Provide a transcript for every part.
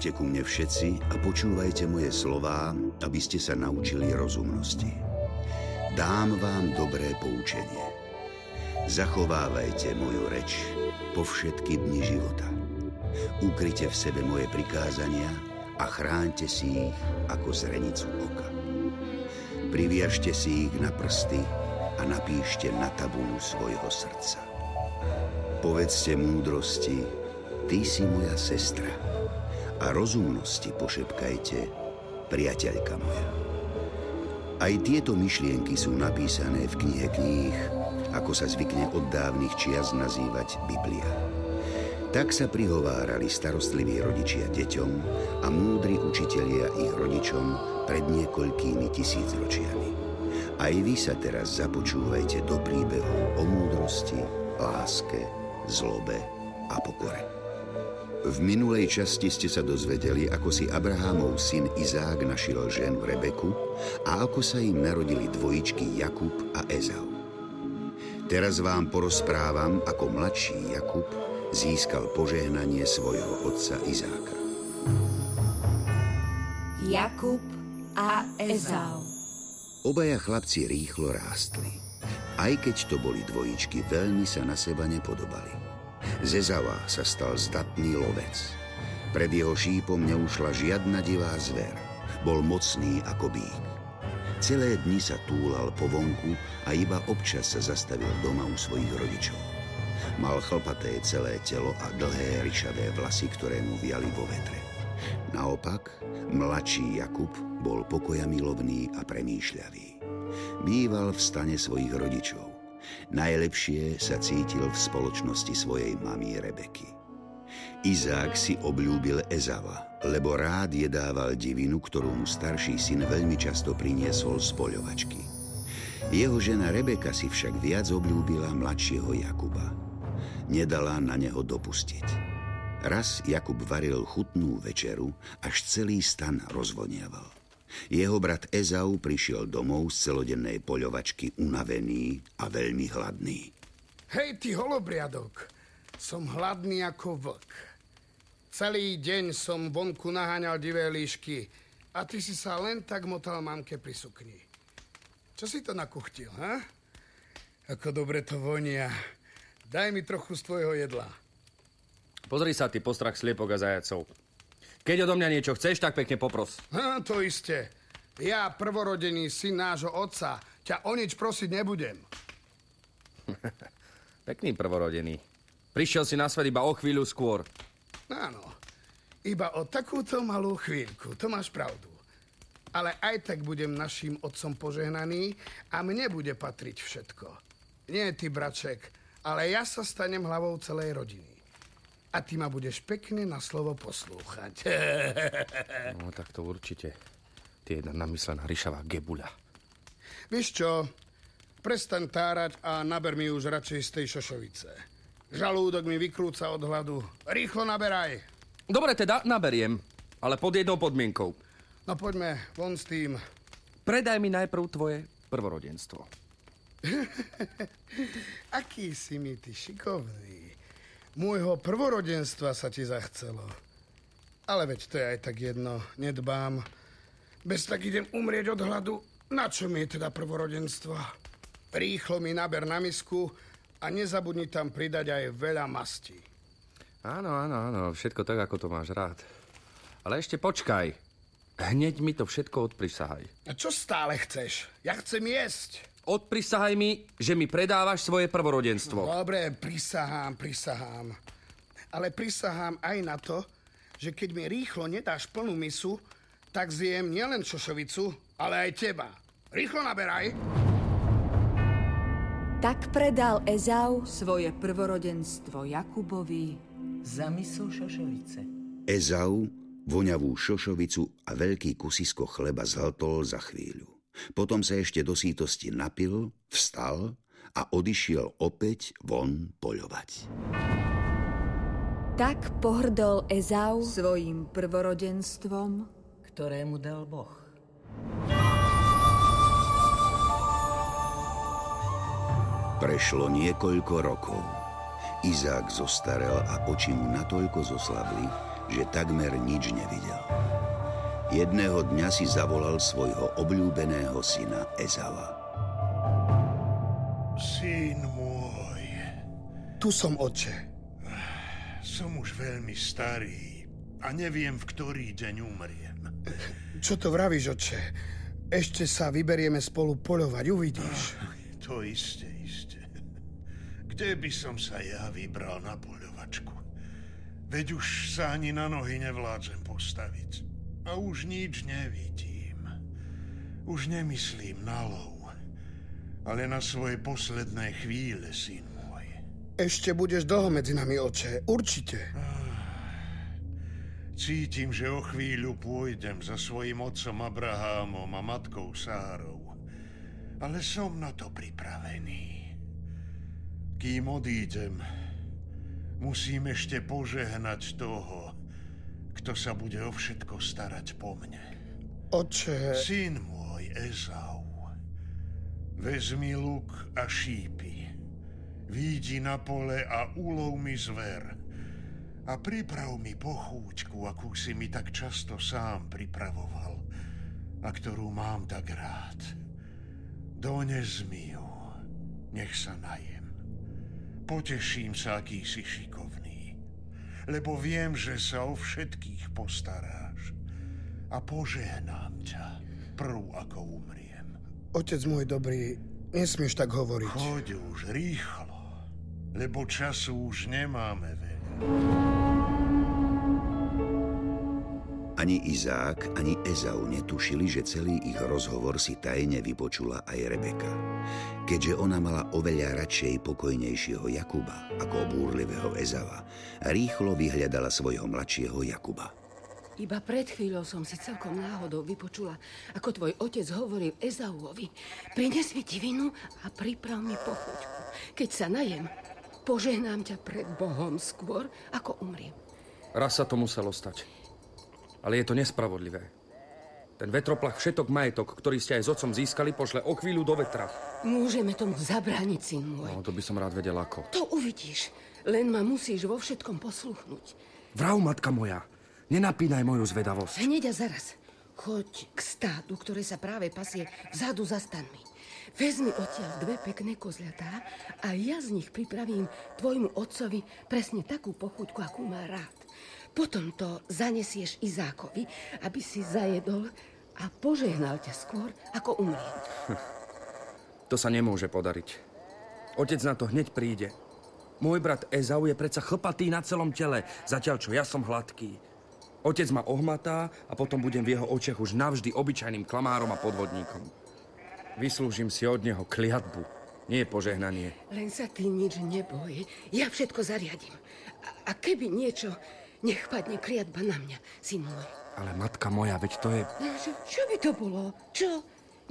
Poďte ku mne všetci a počúvajte moje slová, aby ste sa naučili rozumnosti. Dám vám dobré poučenie. Zachovávajte moju reč po všetky dni života. Ukryte v sebe moje prikázania a chránte si ich ako zrenicu oka. Priviažte si ich na prsty a napíšte na tabulu svojho srdca. Povedzte múdrosti, ty si moja sestra a rozumnosti pošepkajte, priateľka moja. Aj tieto myšlienky sú napísané v knihe kníh, ako sa zvykne od dávnych čias nazývať Biblia. Tak sa prihovárali starostliví rodičia deťom a múdri učitelia ich rodičom pred niekoľkými tisícročiami. Aj vy sa teraz započúvajte do príbehov o múdrosti, láske, zlobe a pokore. V minulej časti ste sa dozvedeli, ako si Abrahámov syn Izák našiel ženu Rebeku a ako sa im narodili dvojičky Jakub a Ezau. Teraz vám porozprávam, ako mladší Jakub získal požehnanie svojho otca Izáka. Jakub a Ezau Obaja chlapci rýchlo rástli. Aj keď to boli dvojičky, veľmi sa na seba nepodobali. Zezava sa stal zdatný lovec. Pred jeho šípom neušla žiadna divá zver. Bol mocný ako bík. Celé dni sa túlal po vonku a iba občas sa zastavil doma u svojich rodičov. Mal chlpaté celé telo a dlhé ryšavé vlasy, ktoré mu viali vo vetre. Naopak, mladší Jakub bol pokoja milovný a premýšľavý. Býval v stane svojich rodičov. Najlepšie sa cítil v spoločnosti svojej mamy Rebeky. Izák si obľúbil Ezava, lebo rád jedával divinu, ktorú mu starší syn veľmi často priniesol z poľovačky. Jeho žena Rebeka si však viac obľúbila mladšieho Jakuba. Nedala na neho dopustiť. Raz Jakub varil chutnú večeru, až celý stan rozvoniaval. Jeho brat Ezau prišiel domov z celodennej poľovačky unavený a veľmi hladný. Hej, ty holobriadok, som hladný ako vlk. Celý deň som vonku naháňal divé líšky a ty si sa len tak motal mamke pri sukni. Čo si to nakuchtil, ha? Ako dobre to vonia. Daj mi trochu z tvojho jedla. Pozri sa, ty postrach sliepok a zajacov. Keď odo mňa niečo chceš, tak pekne popros. Ha, to isté. Ja, prvorodený syn nášho otca, ťa o nič prosiť nebudem. Pekný prvorodený. Prišiel si na svet iba o chvíľu skôr. Áno, iba o takúto malú chvíľku, to máš pravdu. Ale aj tak budem našim otcom požehnaný a mne bude patriť všetko. Nie ty, braček, ale ja sa stanem hlavou celej rodiny a ty ma budeš pekne na slovo poslúchať. No tak to určite. Ty jedna namyslená ryšavá gebuľa. Vieš čo, prestaň tárať a naber mi už radšej z tej šošovice. Žalúdok mi vykrúca od hladu. Rýchlo naberaj. Dobre teda, naberiem. Ale pod jednou podmienkou. No poďme, von s tým. Predaj mi najprv tvoje prvorodenstvo. Aký si mi ty šikovný. Môjho prvorodenstva sa ti zachcelo. Ale veď to je aj tak jedno, nedbám. Bez tak idem umrieť od hladu. Na čo mi je teda prvorodenstvo? Rýchlo mi naber na misku a nezabudni tam pridať aj veľa masti. Áno, áno, áno, všetko tak, ako to máš rád. Ale ešte počkaj. Hneď mi to všetko odprisahaj. A čo stále chceš? Ja chcem jesť. Odprisahaj mi, že mi predávaš svoje prvorodenstvo. Dobre, prisahám, prisahám. Ale prisahám aj na to, že keď mi rýchlo nedáš plnú misu, tak zjem nielen šošovicu, ale aj teba. Rýchlo naberaj. Tak predal Ezau svoje prvorodenstvo Jakubovi za misu šošovice. Ezau voňavú šošovicu a veľký kusisko chleba zhltol za chvíľu. Potom sa ešte do sítosti napil, vstal a odišiel opäť von poľovať. Tak pohrdol Ezau svojim prvorodenstvom, ktorému dal Boh. Prešlo niekoľko rokov. Izák zostarel a oči mu natoľko zoslabli, že takmer nič nevidel. Jedného dňa si zavolal svojho obľúbeného syna Ezava. Syn môj, Tu som, otče. som už veľmi starý a neviem, v ktorý deň umriem. Čo to vravíš, otče? Ešte sa vyberieme spolu poľovať, uvidíš. To isté, isté. Kde by som sa ja vybral na poľovačku? Veď už sa ani na nohy nevládzem postaviť. A už nič nevidím. Už nemyslím na lov, ale na svoje posledné chvíle, syn môj. Ešte budeš dlho medzi nami, oče. Určite. Cítim, že o chvíľu pôjdem za svojim otcom Abrahámom a matkou Sárou. Ale som na to pripravený. Kým odídem, musím ešte požehnať toho, kto sa bude o všetko starať po mne. Oče, Syn môj, Ezau, vezmi luk a šípy. Výjdi na pole a ulov mi zver. A priprav mi pochúťku, akú si mi tak často sám pripravoval a ktorú mám tak rád. Dones mi ju, nech sa najem. Poteším sa, aký si šikovný, lebo viem, že sa o všetkých postaráš a požehnám ťa prv, ako umriem. otec môj dobrý, nesmieš tak hovoriť. Choď už rýchlo, lebo času už nemáme veľa. Ani Izák, ani Ezau netušili, že celý ich rozhovor si tajne vypočula aj Rebeka. Keďže ona mala oveľa radšej pokojnejšieho Jakuba ako búrlivého Ezava, rýchlo vyhľadala svojho mladšieho Jakuba. Iba pred chvíľou som si celkom náhodou vypočula, ako tvoj otec hovoril Ezauovi. Prines mi divinu a priprav mi pochuťku. Keď sa najem, požehnám ťa pred Bohom skôr, ako umriem. Raz sa to muselo stať. Ale je to nespravodlivé. Ten vetroplach všetok majetok, ktorý ste aj s otcom získali, pošle o chvíľu do vetra. Môžeme tomu zabrániť, syn môj. No, to by som rád vedel ako. To uvidíš. Len ma musíš vo všetkom posluchnúť. Vrav, matka moja, nenapínaj moju zvedavosť. Hneď a zaraz. Choď k stádu, ktoré sa práve pasie vzadu za stanmi. Vezmi odtiaľ dve pekné kozľatá a ja z nich pripravím tvojmu otcovi presne takú pochuťku, akú má rád. Potom to zanesieš Izákovi, aby si zajedol a požehnal ťa skôr, ako umrie. To sa nemôže podariť. Otec na to hneď príde. Môj brat Ezau je predsa chlpatý na celom tele, zatiaľ čo ja som hladký. Otec ma ohmatá a potom budem v jeho očiach už navždy obyčajným klamárom a podvodníkom. Vyslúžim si od neho kliatbu, nie požehnanie. Len sa ty nič neboj, ja všetko zariadím. A, a keby niečo, nech padne kliatba na mňa, syn môj. Ale matka moja, veď to je... Čo, čo by to bolo? Čo?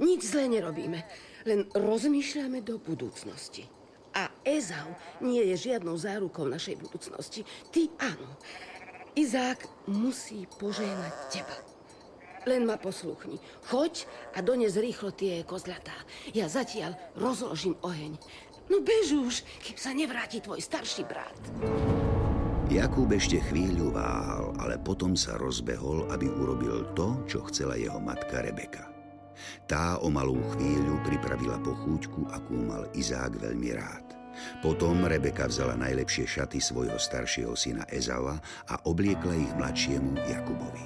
Nič zlé nerobíme, len rozmýšľame do budúcnosti. A Ezau nie je žiadnou zárukou našej budúcnosti. Ty áno. Izák musí požehnať teba. Len ma posluchni. Choď a dones rýchlo tie kozľatá. Ja zatiaľ rozložím oheň. No bež už, kým sa nevráti tvoj starší brat. Jakub ešte chvíľu váhal, ale potom sa rozbehol, aby urobil to, čo chcela jeho matka Rebeka. Tá o malú chvíľu pripravila pochúťku, akú mal Izák veľmi rád. Potom Rebeka vzala najlepšie šaty svojho staršieho syna Ezava a obliekla ich mladšiemu Jakubovi.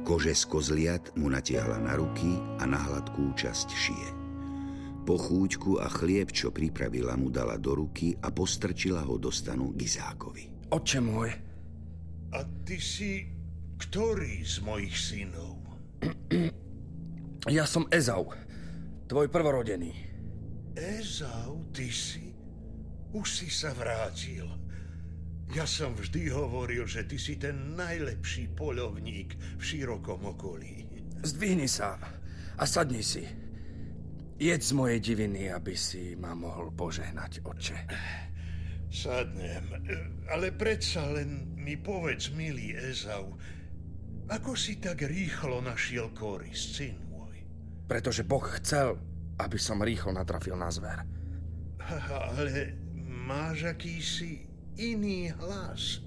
Kože z kozliat mu natiahla na ruky a na hladkú časť šie. Pochúťku a chlieb, čo pripravila, mu dala do ruky a postrčila ho do stanu k Izákovi. Oče môj, A ty si ktorý z mojich synov? ja som Ezau, tvoj prvorodený. Ezau, ty si? Už si sa vrátil. Ja som vždy hovoril, že ty si ten najlepší poľovník v širokom okolí. Zdvihni sa a sadni si. Jedz z mojej diviny, aby si ma mohol požehnať, oče. Sadnem, ale predsa len mi povedz, milý Ezau, ako si tak rýchlo našiel koris, syn môj? Pretože Boh chcel, aby som rýchlo natrafil na zver. Ale máš akýsi iný hlas.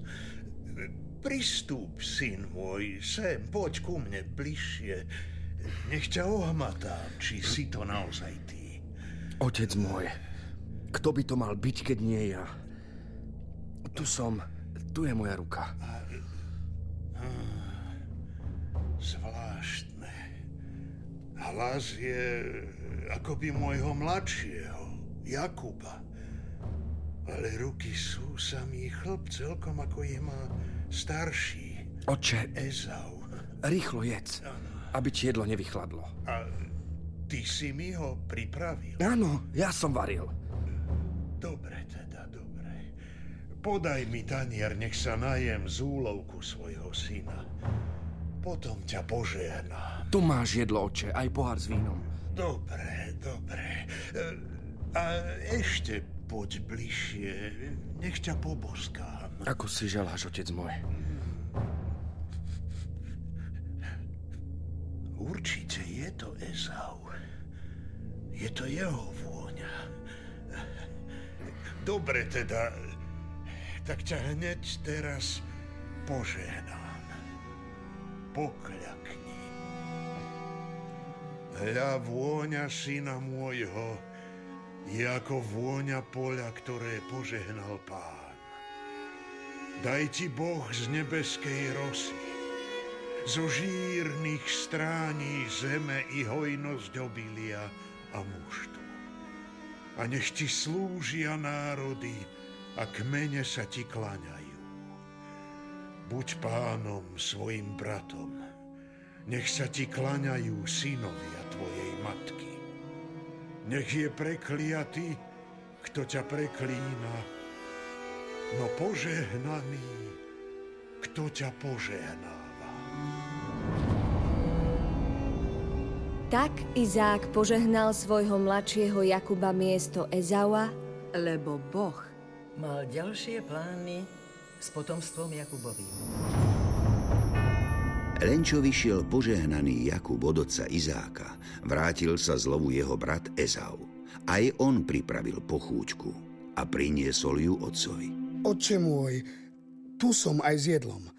pristúp, syn môj, sem, poď ku mne bližšie. Nech ťa ohmatám, či si to naozaj ty. Otec môj, kto by to mal byť, keď nie ja? Tu som, tu je moja ruka. Zvláštne. Hlas je ako by môjho mladšieho, Jakuba. Ale ruky sú samý chlp, celkom ako ich má starší. Oče, Ezau. rýchlo jedz, aby ti jedlo nevychladlo. A ty si mi ho pripravil? Áno, ja som varil. Podaj mi tanier, nech sa najem z úlovku svojho syna. Potom ťa požehnám. Tu máš jedlo, oče, aj pohár s vínom. Dobre, dobre. E, A ešte poď bližšie. Nech ťa poboskám. Ako si želáš, otec môj. Určite je to Ezau. Je to jeho vôňa. Dobre teda, tak ťa hneď teraz požehnám. Pokľakni. Hľa vôňa syna môjho je ako vôňa poľa, ktoré požehnal pán. Daj ti Boh z nebeskej rosy, zo žírnych strání zeme i hojnosť obilia a muštu. A nech ti slúžia národy a kmene sa ti klaňajú. Buď pánom svojim bratom, nech sa ti klaňajú synovia tvojej matky. Nech je prekliatý, kto ťa preklína, no požehnaný, kto ťa požehnáva. Tak Izák požehnal svojho mladšieho Jakuba miesto Ezaua, lebo Boh Mal ďalšie plány s potomstvom Jakubovým. Len čo vyšiel požehnaný Jakub od otca Izáka, vrátil sa zlovu jeho brat Ezau. Aj on pripravil pochúčku a priniesol ju otcovi. Oče môj, tu som aj s jedlom.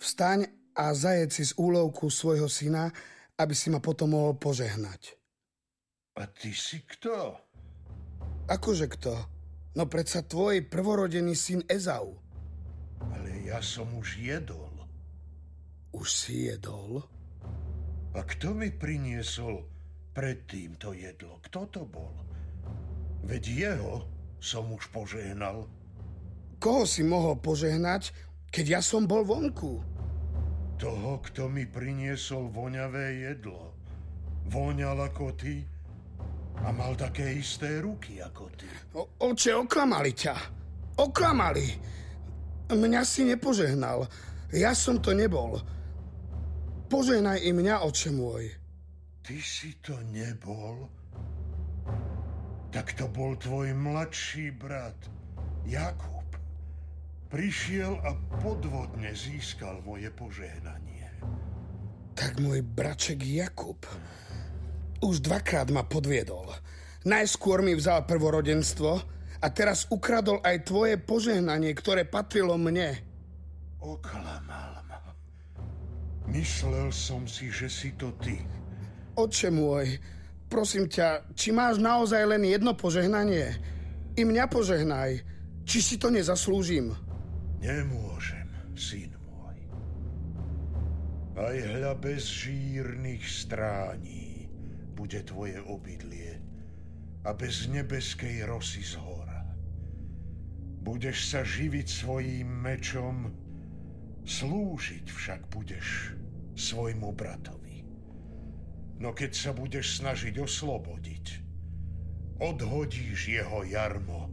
Vstaň a zajed si z úlovku svojho syna, aby si ma potom mohol požehnať. A ty si kto? Akože kto? No predsa tvoj prvorodený syn Ezau. Ale ja som už jedol. Už si jedol? A kto mi priniesol predtým to jedlo? Kto to bol? Veď jeho som už požehnal. Koho si mohol požehnať, keď ja som bol vonku? Toho, kto mi priniesol voňavé jedlo. Voňal ako ty a mal také isté ruky ako ty. O, oče, oklamali ťa. Oklamali. Mňa si nepožehnal. Ja som to nebol. Požehnaj i mňa, oče môj. Ty si to nebol? Tak to bol tvoj mladší brat, Jakub. Prišiel a podvodne získal moje požehnanie. Tak môj braček Jakub už dvakrát ma podviedol. Najskôr mi vzal prvorodenstvo a teraz ukradol aj tvoje požehnanie, ktoré patrilo mne. Oklamal ma. Myslel som si, že si to ty. Oče môj, prosím ťa, či máš naozaj len jedno požehnanie? I mňa požehnaj, či si to nezaslúžim. Nemôžem, syn môj. Aj hľa bez žírnych strání bude tvoje obydlie a bez nebeskej rosy z hora. Budeš sa živiť svojím mečom, slúžiť však budeš svojmu bratovi. No keď sa budeš snažiť oslobodiť, odhodíš jeho jarmo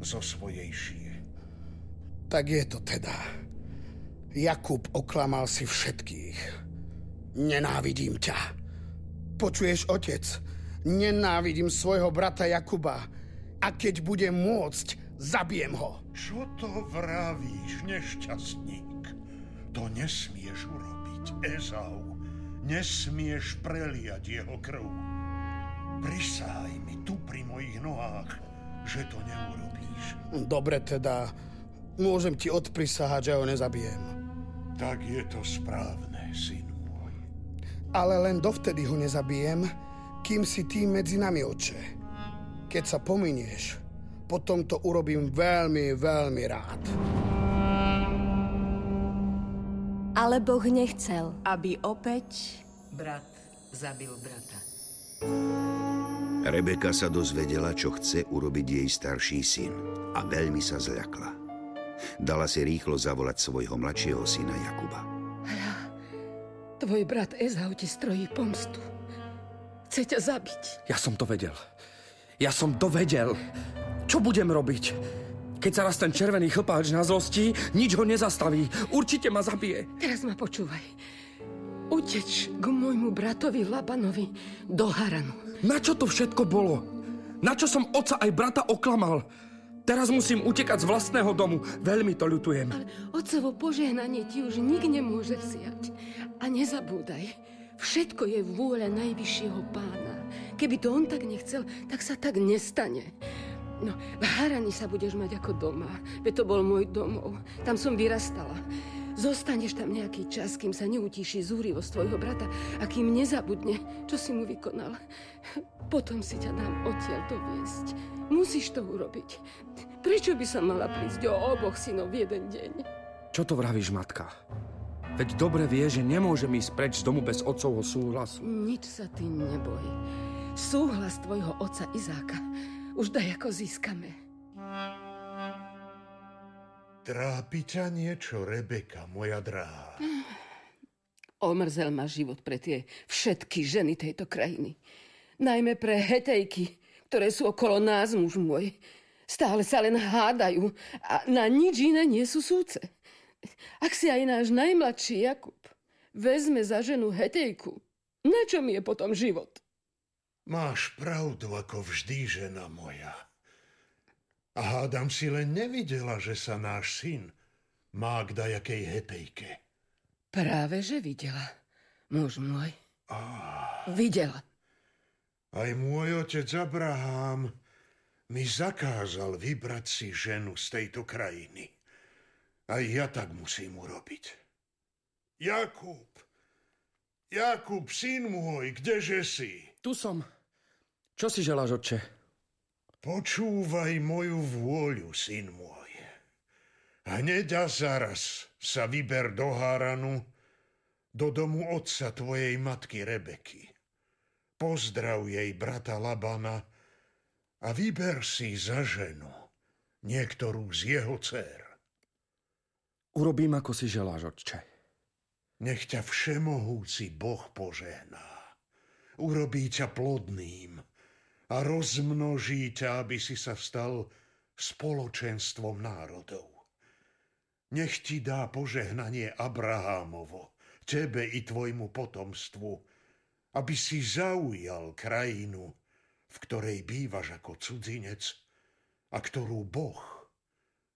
zo svojej šie. Tak je to teda. Jakub oklamal si všetkých. Nenávidím ťa. Počuješ, otec? Nenávidím svojho brata Jakuba. A keď budem môcť, zabijem ho. Čo to vravíš, nešťastník? To nesmieš urobiť, Ezau. Nesmieš preliať jeho krv. Prisahaj mi tu pri mojich nohách, že to neurobíš. Dobre teda, môžem ti odprisahať, že ho nezabijem. Tak je to správne, syn. Ale len dovtedy ho nezabijem, kým si ty medzi nami, oče. Keď sa pominieš, potom to urobím veľmi, veľmi rád. Ale Boh nechcel. Aby opäť brat zabil brata. Rebeka sa dozvedela, čo chce urobiť jej starší syn a veľmi sa zľakla. Dala si rýchlo zavolať svojho mladšieho syna Jakuba. Tvoj brat Ezau ti strojí pomstu. Chce ťa zabiť. Ja som to vedel. Ja som to vedel. Čo budem robiť? Keď sa raz ten červený chlpáč na zlosti, nič ho nezastaví. Určite ma zabije. Teraz ma počúvaj. Uteč k môjmu bratovi Labanovi do Haranu. Na čo to všetko bolo? Na čo som oca aj brata oklamal? Teraz musím utekať z vlastného domu. Veľmi to ľutujem. Ale otcovo požehnanie ti už nik nemôže vziať. A nezabúdaj, všetko je vôľa najvyššieho pána. Keby to on tak nechcel, tak sa tak nestane. No, v Harani sa budeš mať ako doma. Veď to bol môj domov. Tam som vyrastala. Zostaneš tam nejaký čas, kým sa neutíši zúrivosť tvojho brata a kým nezabudne, čo si mu vykonal. Potom si ťa dám odtiaľ doviesť. Musíš to urobiť. Prečo by som mala prísť o oboch synov v jeden deň? Čo to vravíš, matka? Veď dobre vie, že nemôžem ísť preč z domu bez otcovho súhlasu. Nič sa ty neboj. Súhlas tvojho otca Izáka už daj ako získame. Trápi ťa niečo, Rebeka, moja drahá. Omrzel ma život pre tie všetky ženy tejto krajiny. Najmä pre hetejky, ktoré sú okolo nás, muž môj. Stále sa len hádajú a na nič iné nie sú súce. Ak si aj náš najmladší Jakub vezme za ženu hetejku, na čo mi je potom život? Máš pravdu, ako vždy, žena moja. A hádam si len nevidela, že sa náš syn má k dajakej hetejke. Práve, že videla, muž môj. Videla. Aj môj otec Abraham mi zakázal vybrať si ženu z tejto krajiny. Aj ja tak musím urobiť. Jakub, Jakub, syn môj, kdeže si? Tu som. Čo si želáš, otče? Počúvaj moju vôľu, syn môj. Hneď a zaraz sa vyber do Háranu, do domu otca tvojej matky Rebeky. Pozdrav jej brata Labana a vyber si za ženu niektorú z jeho dcer. Urobím, ako si želáš, otče. Nech ťa všemohúci Boh požehná. Urobí ťa plodným a rozmnoží ťa, aby si sa stal spoločenstvom národov. Nech ti dá požehnanie Abrahámovo, tebe i tvojmu potomstvu, aby si zaujal krajinu, v ktorej bývaš ako cudzinec a ktorú Boh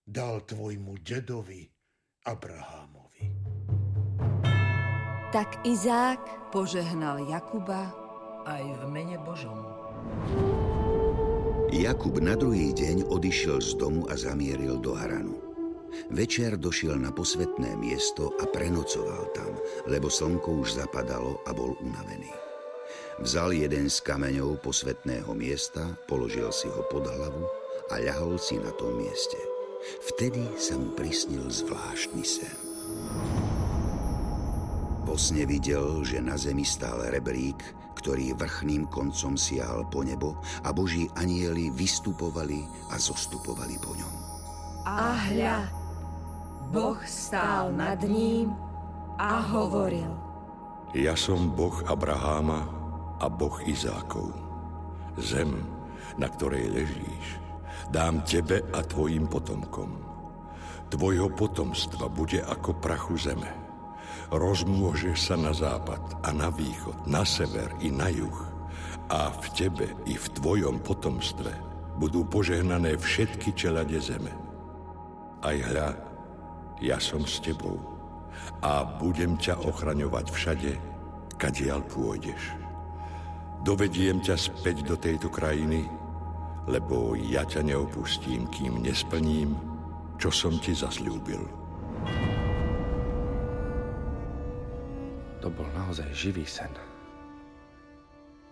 dal tvojmu dedovi Abrahámovi. Tak Izák Požehnal Jakuba aj v mene Božom. Jakub na druhý deň odišiel z domu a zamieril do Haranu. Večer došiel na posvetné miesto a prenocoval tam, lebo slnko už zapadalo a bol unavený. Vzal jeden z kameňov posvetného miesta, položil si ho pod hlavu a ľahol si na tom mieste. Vtedy sa mu prisnil zvláštny sen. Vo sne videl, že na zemi stál rebrík, ktorý vrchným koncom siahal po nebo a boží anieli vystupovali a zostupovali po ňom. a hľa, Boh stál nad ním a hovoril. Ja som Boh Abraháma a Boh Izákov. Zem, na ktorej ležíš, dám tebe a tvojim potomkom. Tvojho potomstva bude ako prachu zeme. Rozmôžeš sa na západ a na východ, na sever i na juh. A v tebe i v tvojom potomstve budú požehnané všetky čelade zeme. Aj hľa, ja som s tebou a budem ťa ochraňovať všade, kadiaľ pôjdeš. Dovediem ťa späť do tejto krajiny, lebo ja ťa neopustím, kým nesplním, čo som ti zasľúbil. To bol naozaj živý sen.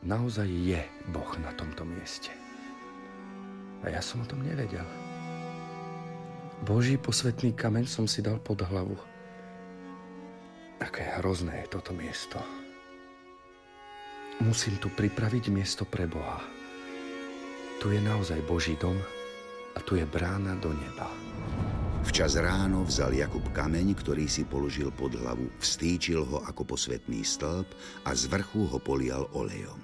Naozaj je Boh na tomto mieste. A ja som o tom nevedel. Boží posvetný kameň som si dal pod hlavu. Aké hrozné je toto miesto. Musím tu pripraviť miesto pre Boha. Tu je naozaj Boží dom a tu je brána do neba. Včas ráno vzal Jakub kameň, ktorý si položil pod hlavu, vstýčil ho ako posvetný stĺp a z vrchu ho polial olejom.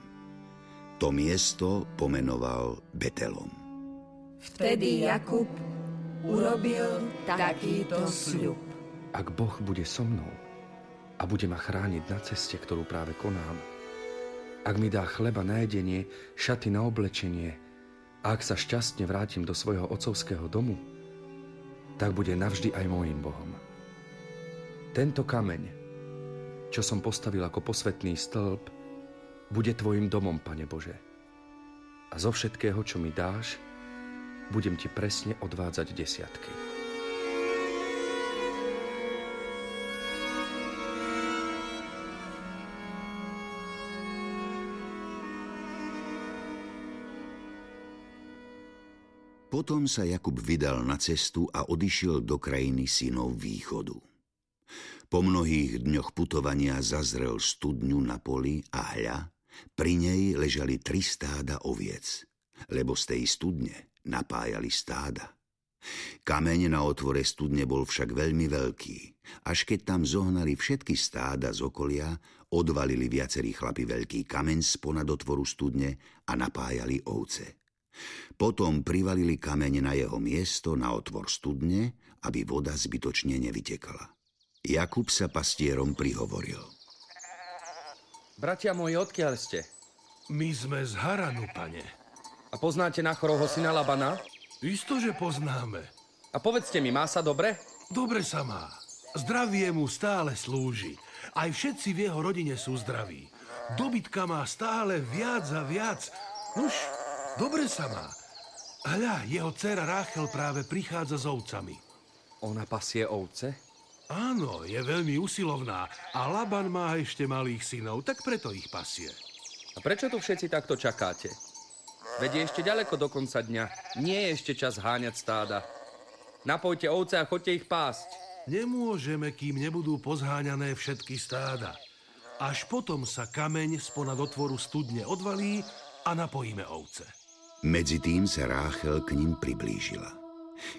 To miesto pomenoval Betelom. Vtedy Jakub urobil takýto sľub. Ak Boh bude so mnou a bude ma chrániť na ceste, ktorú práve konám, ak mi dá chleba na jedenie, šaty na oblečenie a ak sa šťastne vrátim do svojho otcovského domu, tak bude navždy aj môjim Bohom. Tento kameň, čo som postavil ako posvetný stĺp, bude tvojim domom, Pane Bože. A zo všetkého, čo mi dáš, budem ti presne odvádzať desiatky. Potom sa Jakub vydal na cestu a odišiel do krajiny synov východu. Po mnohých dňoch putovania zazrel studňu na poli a hľa, pri nej ležali tri stáda oviec, lebo z tej studne napájali stáda. Kameň na otvore studne bol však veľmi veľký. Až keď tam zohnali všetky stáda z okolia, odvalili viacerí chlapi veľký kameň sponad otvoru studne a napájali ovce. Potom privalili kameň na jeho miesto na otvor studne, aby voda zbytočne nevytekala. Jakub sa pastierom prihovoril. Bratia moji, odkiaľ ste? My sme z Haranu, pane. A poznáte Nachorovho syna Labana? Isto, že poznáme. A povedzte mi, má sa dobre? Dobre sa má. Zdravie mu stále slúži. Aj všetci v jeho rodine sú zdraví. Dobytka má stále viac a viac. Nuž, dobre sa má. Hľa, jeho dcera Ráchel práve prichádza s ovcami. Ona pasie ovce? Áno, je veľmi usilovná a Laban má ešte malých synov, tak preto ich pasie. A prečo tu všetci takto čakáte? Veď je ešte ďaleko do konca dňa. Nie je ešte čas háňať stáda. Napojte ovce a chodte ich pásť. Nemôžeme, kým nebudú pozháňané všetky stáda. Až potom sa kameň sponad otvoru studne odvalí a napojíme ovce. Medzi tým sa Ráchel k ním priblížila.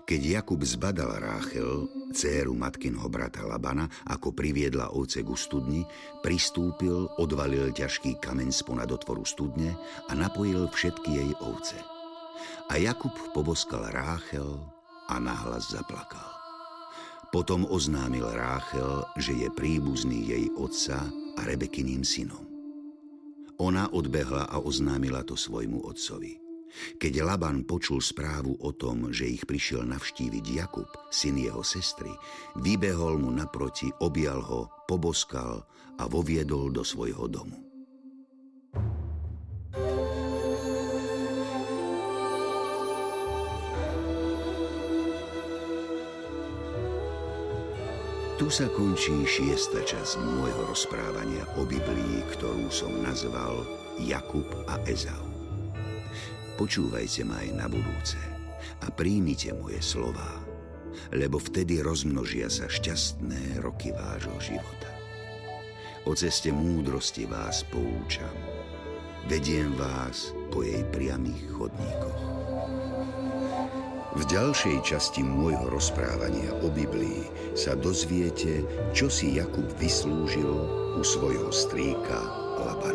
Keď Jakub zbadal Ráchel, dceru matkinho brata Labana, ako priviedla ovce ku studni, pristúpil, odvalil ťažký kameň sponad otvoru studne a napojil všetky jej ovce. A Jakub poboskal Ráchel a nahlas zaplakal. Potom oznámil Ráchel, že je príbuzný jej otca a Rebekiným synom. Ona odbehla a oznámila to svojmu otcovi – keď Laban počul správu o tom, že ich prišiel navštíviť Jakub, syn jeho sestry, vybehol mu naproti, objal ho, poboskal a voviedol do svojho domu. Tu sa končí šiesta časť môjho rozprávania o Biblii, ktorú som nazval Jakub a Ezau. Počúvajte ma aj na budúce a príjmite moje slová, lebo vtedy rozmnožia sa šťastné roky vášho života. O ceste múdrosti vás poučam. Vediem vás po jej priamých chodníkoch. V ďalšej časti môjho rozprávania o Biblii sa dozviete, čo si Jakub vyslúžil u svojho strýka Labana.